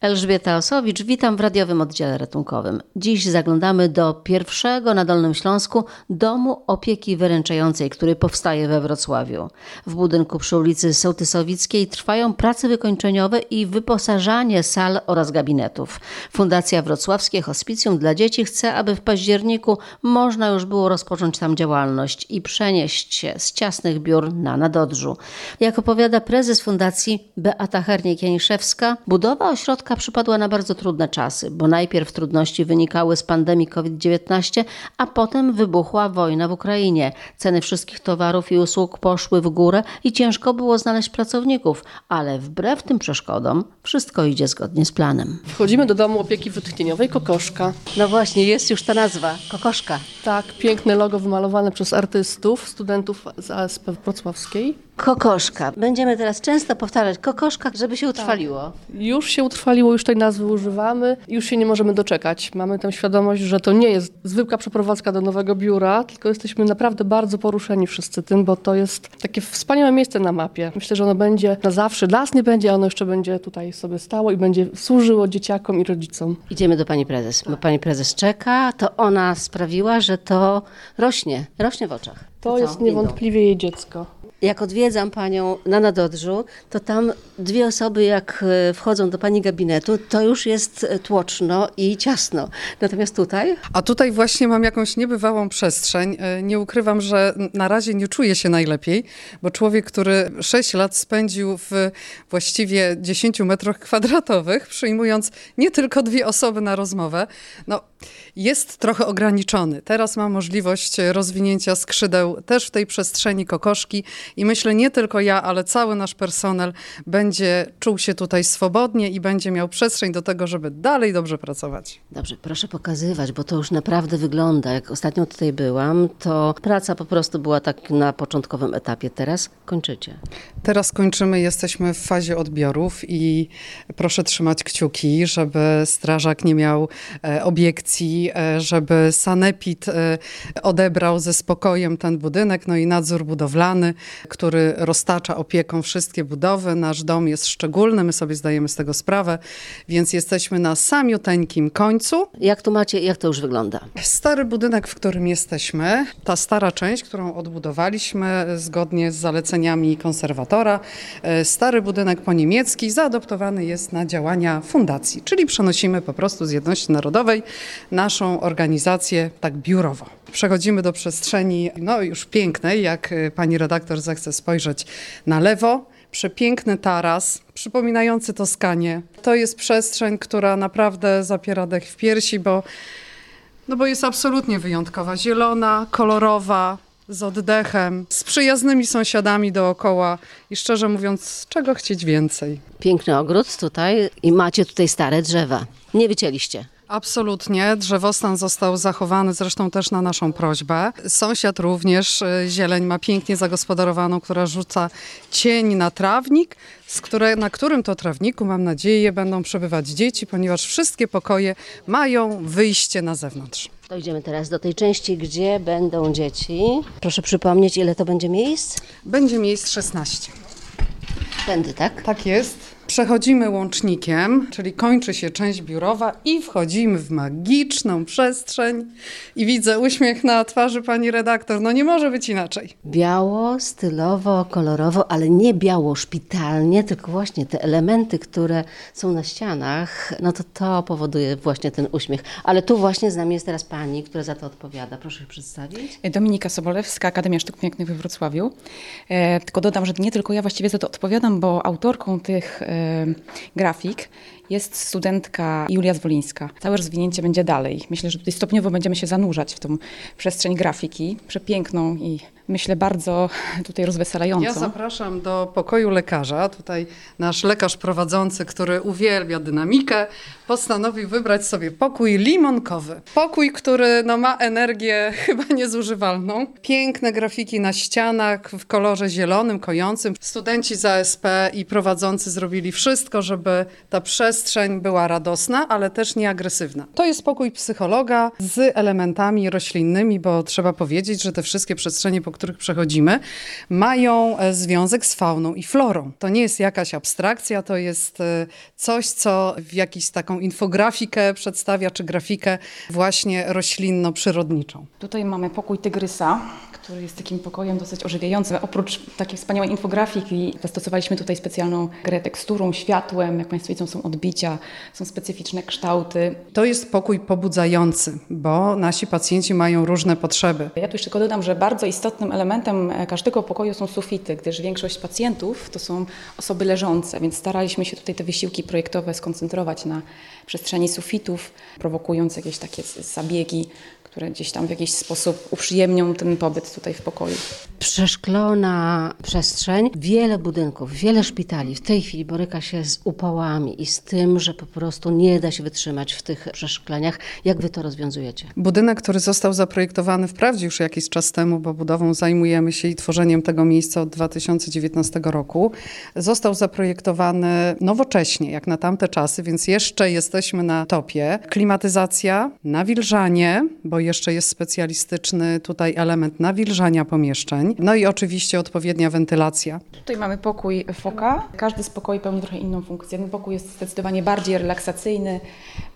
Elżbieta Osowicz, witam w radiowym oddziale ratunkowym. Dziś zaglądamy do pierwszego na Dolnym Śląsku domu opieki wyręczającej, który powstaje we Wrocławiu. W budynku przy ulicy Sołtysowickiej trwają prace wykończeniowe i wyposażanie sal oraz gabinetów. Fundacja Wrocławskie Hospicjum dla Dzieci chce, aby w październiku można już było rozpocząć tam działalność i przenieść się z ciasnych biur na Nadodrzu. Jak opowiada prezes fundacji Beata Hernik-Janiszewska, budowa ośrodka przypadła na bardzo trudne czasy, bo najpierw trudności wynikały z pandemii COVID-19, a potem wybuchła wojna w Ukrainie. Ceny wszystkich towarów i usług poszły w górę i ciężko było znaleźć pracowników, ale wbrew tym przeszkodom wszystko idzie zgodnie z planem. Wchodzimy do domu opieki wytchnieniowej Kokoszka. No właśnie, jest już ta nazwa, Kokoszka. Tak, piękne logo wymalowane przez artystów, studentów z ASP Wrocławskiej. Kokoszka. Będziemy teraz często powtarzać kokoszka, żeby się utrwaliło. Już się utrwaliło, już tej nazwy używamy, już się nie możemy doczekać. Mamy tę świadomość, że to nie jest zwykła przeprowadzka do nowego biura, tylko jesteśmy naprawdę bardzo poruszeni wszyscy tym, bo to jest takie wspaniałe miejsce na mapie. Myślę, że ono będzie na zawsze. Las nie będzie, a ono jeszcze będzie tutaj sobie stało i będzie służyło dzieciakom i rodzicom. Idziemy do pani prezes, bo pani prezes czeka, to ona sprawiła, że to rośnie, rośnie w oczach. To co? jest niewątpliwie jej dziecko. Jak odwiedzam panią na Nadodrzu, to tam dwie osoby jak e, wchodzą do pani gabinetu, to już jest e, tłoczno i ciasno. Natomiast tutaj A tutaj właśnie mam jakąś niebywałą przestrzeń. E, Nie ukrywam, że na razie nie czuję się najlepiej, bo człowiek, który 6 lat spędził w właściwie 10 metrach kwadratowych, przyjmując nie tylko dwie osoby na rozmowę, no, jest trochę ograniczony. Teraz ma możliwość rozwinięcia skrzydeł też w tej przestrzeni kokoszki i myślę nie tylko ja, ale cały nasz personel będzie czuł się tutaj swobodnie i będzie miał przestrzeń do tego, żeby dalej dobrze pracować. Dobrze, proszę pokazywać, bo to już naprawdę wygląda. Jak ostatnio tutaj byłam, to praca po prostu była tak na początkowym etapie. Teraz kończycie. Teraz kończymy, jesteśmy w fazie odbiorów i proszę trzymać kciuki, żeby strażak nie miał e, obiekcji, e, żeby sanepid e, odebrał ze spokojem ten budynek, no i nadzór budowlany, który roztacza opieką wszystkie budowy. Nasz dom jest szczególny, my sobie zdajemy z tego sprawę, więc jesteśmy na samiuteńkim końcu. Jak tu macie, jak to już wygląda? Stary budynek, w którym jesteśmy, ta stara część, którą odbudowaliśmy zgodnie z zaleceniami konserwatora, e, stary budynek po niemiecki zaadoptowany jest na działania fundacji, czyli przenosimy po prostu z Jedności Narodowej naszą organizację tak biurowo. Przechodzimy do przestrzeni, no już pięknej, jak e, pani redaktor zechce spojrzeć na lewo. Przepiękny taras, przypominający Toskanię. To jest przestrzeń, która naprawdę zapiera dech w piersi, bo no bo jest absolutnie wyjątkowa. Zielona, kolorowa, z oddechem, z przyjaznymi sąsiadami dookoła i szczerze mówiąc, czego chcieć więcej? Piękny ogród tutaj i macie tutaj stare drzewa. Nie wycięliście. Absolutnie. Drzewostan został zachowany zresztą też na naszą prośbę. Sąsiad również y, zieleń ma pięknie zagospodarowaną, która rzuca cień na trawnik, z które, na którym to trawniku, mam nadzieję, będą przebywać dzieci, ponieważ wszystkie pokoje mają wyjście na zewnątrz. Dojdziemy teraz do tej części, gdzie będą dzieci. Proszę przypomnieć, ile to będzie miejsc? Będzie miejsc 16. Tędy, tak? Tak jest. Przechodzimy łącznikiem, czyli kończy się część biurowa i wchodzimy w magiczną przestrzeń. I widzę uśmiech na twarzy pani redaktor. No nie może być inaczej. Biało, stylowo, kolorowo, ale nie biało szpitalnie, tylko właśnie te elementy, które są na ścianach, no to to powoduje właśnie ten uśmiech. Ale tu właśnie z nami jest teraz pani, która za to odpowiada. Proszę się przedstawić. Dominika Sobolewska, Akademia Sztuk Pięknych we Wrocławiu. E, tylko dodam, że nie tylko ja właściwie za to odpowiadam, bo autorką tych e, grafik jest studentka Julia Zwolińska. Całe rozwinięcie będzie dalej. Myślę, że tutaj stopniowo będziemy się zanurzać w tą przestrzeń grafiki, przepiękną i myślę bardzo tutaj rozweselającą. Ja zapraszam do pokoju lekarza. Tutaj nasz lekarz prowadzący, który uwielbia dynamikę, postanowił wybrać sobie pokój limonkowy. Pokój, który no, ma energię chyba niezużywalną. Piękne grafiki na ścianach w kolorze zielonym, kojącym. Studenci z ASP i prowadzący zrobili wszystko, żeby ta przestrzeń przestrzeń była radosna, ale też nieagresywna. To jest pokój psychologa z elementami roślinnymi, bo trzeba powiedzieć, że te wszystkie przestrzenie, po których przechodzimy, mają e, związek z fauną i florą. To nie jest jakaś abstrakcja, to jest e, coś, co w jakiś taką infografikę przedstawia, czy grafikę właśnie roślinno-przyrodniczą. Tutaj mamy pokój tygrysa, który jest takim pokojem dosyć ożywiającym. Oprócz takiej wspaniałej infografiki zastosowaliśmy tutaj specjalną grę teksturą, światłem. Jak Państwo widzą, są odbicia, są specyficzne kształty. To jest pokój pobudzający, bo nasi pacjenci mają różne potrzeby. Ja tu jeszcze tylko dodam, że bardzo istotnym elementem każdego pokoju są sufity, gdyż większość pacjentów to są osoby leżące, więc staraliśmy się tutaj te wysiłki projektowe skoncentrować na przestrzeni sufitów, prowokując jakieś takie zabiegi które gdzieś tam w jakiś sposób uprzyjemnią ten pobyt tutaj w pokoju. Przeszklona przestrzeń, wiele budynków, wiele szpitali w tej chwili boryka się z upałami i z tym, że po prostu nie da się wytrzymać w tych przeszkleniach. Jak wy to rozwiązujecie? Budynek, który został zaprojektowany wprawdzie już jakiś czas temu, bo budową zajmujemy się i tworzeniem tego miejsca od 2019 roku, został zaprojektowany nowocześnie, jak na tamte czasy, więc jeszcze jesteśmy na topie. Klimatyzacja, nawilżanie, bo jeszcze jest specjalistyczny tutaj element nawilżania pomieszczeń. No i oczywiście odpowiednia wentylacja. Tutaj mamy pokój foka. Każdy z pokoi pełni trochę inną funkcję. Ten pokój jest zdecydowanie bardziej relaksacyjny.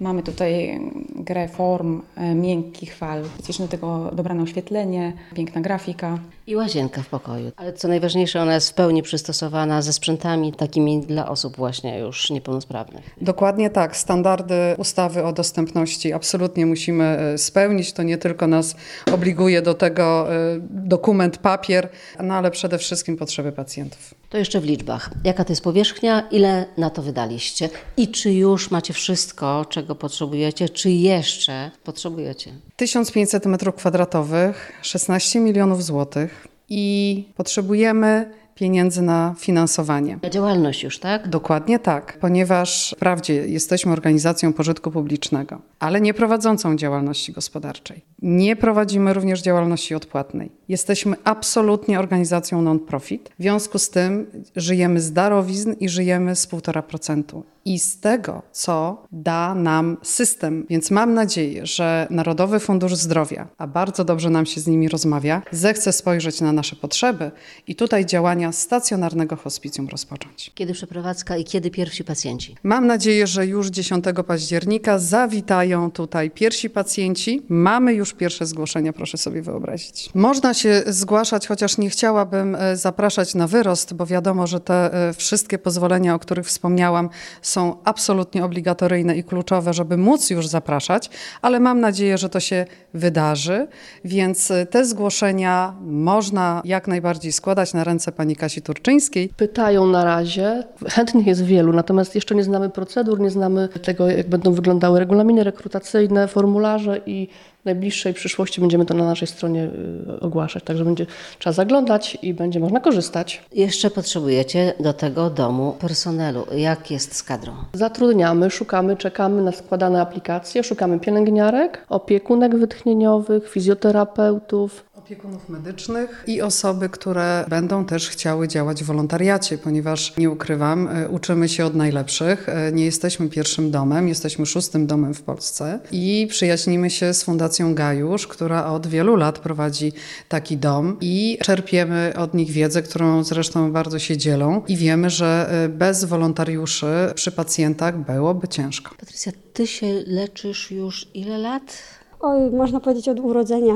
Mamy tutaj grę form, e, miękkich fal, specyficzne do tego dobrane oświetlenie, piękna grafika. I łazienka w pokoju. Ale co najważniejsze, ona jest w pełni przystosowana ze sprzętami takimi dla osób właśnie już niepełnosprawnych. Dokładnie tak. Standardy ustawy o dostępności absolutnie musimy e, spełnić. To nie tylko nas obliguje do tego e, dokument, papier, no ale przede wszystkim potrzeby pacjentów. To jeszcze w liczbach. Jaka to jest powierzchnia, ile na to wydaliście i czy już macie wszystko, czego potrzebujecie, czy jeszcze potrzebujecie? 1500 m2, 16 milionów złotych i potrzebujemy pieniędzy na finansowanie. Na działalność już, tak? Dokładnie tak, ponieważ wprawdzie jesteśmy organizacją pożytku publicznego, ale nie prowadzącą działalności gospodarczej. Nie prowadzimy również działalności odpłatnej. Jesteśmy absolutnie organizacją non-profit. W związku z tym żyjemy z darowizn i żyjemy z 1,5% i z tego, co da nam system. Więc mam nadzieję, że Narodowy Fundusz Zdrowia, a bardzo dobrze nam się z nimi rozmawia, zechce spojrzeć na nasze potrzeby i tutaj działania stacjonarnego hospicjum rozpocząć. Kiedy przeprowadzka i kiedy pierwsi pacjenci? Mam nadzieję, że już 10 października zawitają tutaj pierwsi pacjenci. Mamy już pierwsze zgłoszenia, proszę sobie wyobrazić. Można się zgłaszać, chociaż nie chciałabym e, zapraszać na wyrost, bo wiadomo, że te e, wszystkie pozwolenia, o których wspomniałam, są absolutnie obligatoryjne i kluczowe, żeby móc już zapraszać, ale mam nadzieję, że to się wydarzy, więc e, te zgłoszenia można jak najbardziej składać na ręce pani Kasi Turczyńskiej. Pytają na razie, chętnych jest wielu, natomiast jeszcze nie znamy procedur, nie znamy tego, jak będą wyglądały regulaminy rekrutacyjne, formularze i w najbliższej przyszłości będziemy to na naszej stronie y, ogłaszać. Także będzie trzeba zaglądać i będzie można korzystać. Jeszcze potrzebujecie do tego domu personelu. Jak jest z kadrą? Zatrudniamy, szukamy, czekamy na składane aplikacje, szukamy pielęgniarek, opiekunek wytchnieniowych, fizjoterapeutów, opiekunów medycznych i osoby, które będą też chciały działać w wolontariacie, ponieważ nie ukrywam, e, uczymy się od najlepszych. E, nie jesteśmy pierwszym domem, jesteśmy szóstym domem w Polsce i przyjaźnimy się z Fundacją Gajusz, która od wielu lat prowadzi taki dom i czerpiemy od nich wiedzę, którą zresztą bardzo się dzielą i wiemy, że e, bez wolontariuszy przy pacjentach byłoby ciężko. Patrycja, ty się leczysz już ile lat? Oj, można powiedzieć od urodzenia.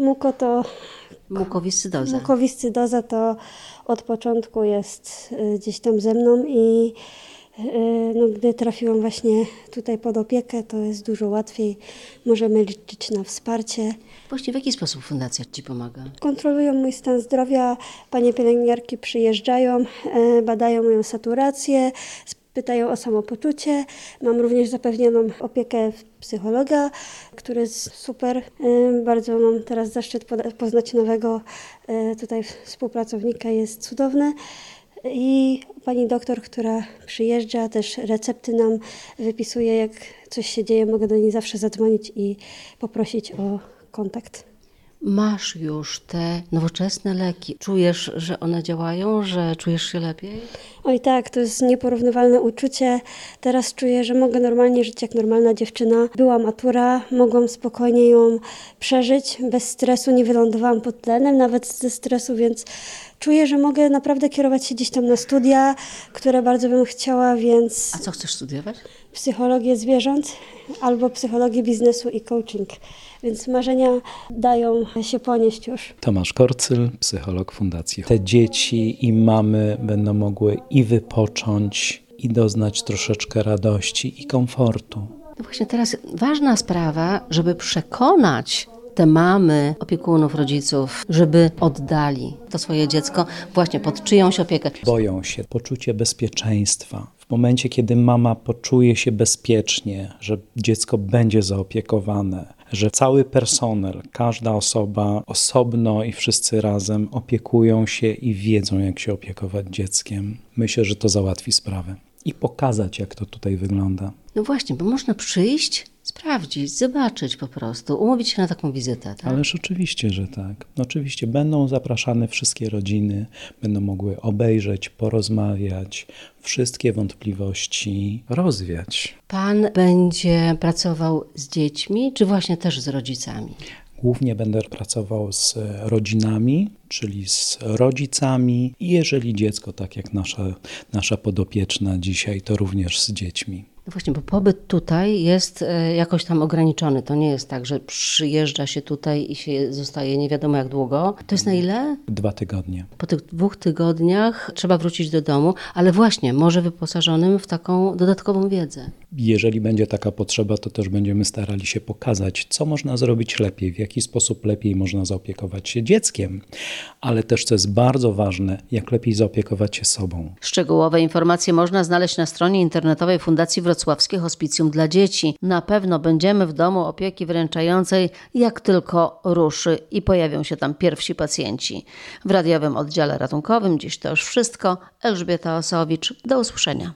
Muko to, Mukowiscydoza. mukowiscydoza to od początku jest y, gdzieś tam ze mną i y, no, gdy trafiłam właśnie tutaj pod opiekę, to jest dużo łatwiej. Możemy liczyć na wsparcie. Właśnie w jaki sposób fundacja ci pomaga? Kontrolują mój stan zdrowia, panie pielęgniarki przyjeżdżają, e, badają moją saturację, pytają o samopoczucie. Mam również zapewnioną opiekę psychologa, który jest super. Bardzo mam teraz zaszczyt poznać nowego y, tutaj współpracownika, jest cudowny. I pani doktor, która przyjeżdża, też recepty nam wypisuje, jak coś się dzieje, mogę do niej zawsze zadzwonić i poprosić o kontakt. Masz już te nowoczesne leki. Czujesz, że one działają, że czujesz się lepiej? Oj tak, to jest nieporównywalne uczucie. Teraz czuję, że mogę normalnie żyć jak normalna dziewczyna. Była matura, mogłam spokojnie ją przeżyć bez stresu, nie wylądowałam pod tlenem nawet ze stresu, więc czuję, że mogę naprawdę kierować się gdzieś tam na studia, które bardzo bym chciała, więc A co chcesz studiować? psychologię zwierząt albo psychologię biznesu i coaching. Więc marzenia dają się ponieść już. Tomasz Korcyl, psycholog fundacji. Te dzieci i mamy będą mogły i wypocząć, i doznać troszeczkę radości i komfortu. No właśnie teraz ważna sprawa, żeby przekonać te mamy, opiekunów, rodziców, żeby oddali to swoje dziecko właśnie pod czyjąś opiekę. Boją się poczucie bezpieczeństwa. W momencie, kiedy mama poczuje się bezpiecznie, że dziecko będzie zaopiekowane, że cały personel, każda osoba osobno i wszyscy razem opiekują się i wiedzą, jak się opiekować dzieckiem, myślę, że to załatwi sprawę. I pokazać, jak to tutaj wygląda. No właśnie, bo można przyjść, sprawdzić, zobaczyć po prostu, umówić się na taką wizytę. Tak? Ależ oczywiście, że tak. Oczywiście będą zapraszane wszystkie rodziny, będą mogły obejrzeć, porozmawiać, wszystkie wątpliwości rozwiać. Pan będzie pracował z dziećmi, czy właśnie też z rodzicami? Głównie będę pracował z rodzinami, czyli z rodzicami i jeżeli dziecko, tak jak nasza, nasza podopieczna dzisiaj, to również z dziećmi. Właśnie, bo pobyt tutaj jest e, jakoś tam ograniczony. To nie jest tak, że przyjeżdża się tutaj i się zostaje nie wiadomo jak długo. To jest na ile? Dwa tygodnie. Po tych dwóch tygodniach trzeba wrócić do domu, ale właśnie może wyposażonym w taką dodatkową wiedzę. Jeżeli będzie taka potrzeba, to też będziemy starali się pokazać, co można zrobić lepiej, w jaki sposób lepiej można zaopiekować się dzieckiem, ale też, co jest bardzo ważne, jak lepiej zaopiekować się sobą. Szczegółowe informacje można znaleźć na stronie internetowej Fundacji Wrocławskie Hospicjum dla Dzieci. Na pewno będziemy w domu opieki wręczającej, jak tylko ruszy i pojawią się tam pierwsi pacjenci. W radiowym oddziale ratunkowym dziś to już wszystko. Elżbieta Osowicz, do usłyszenia.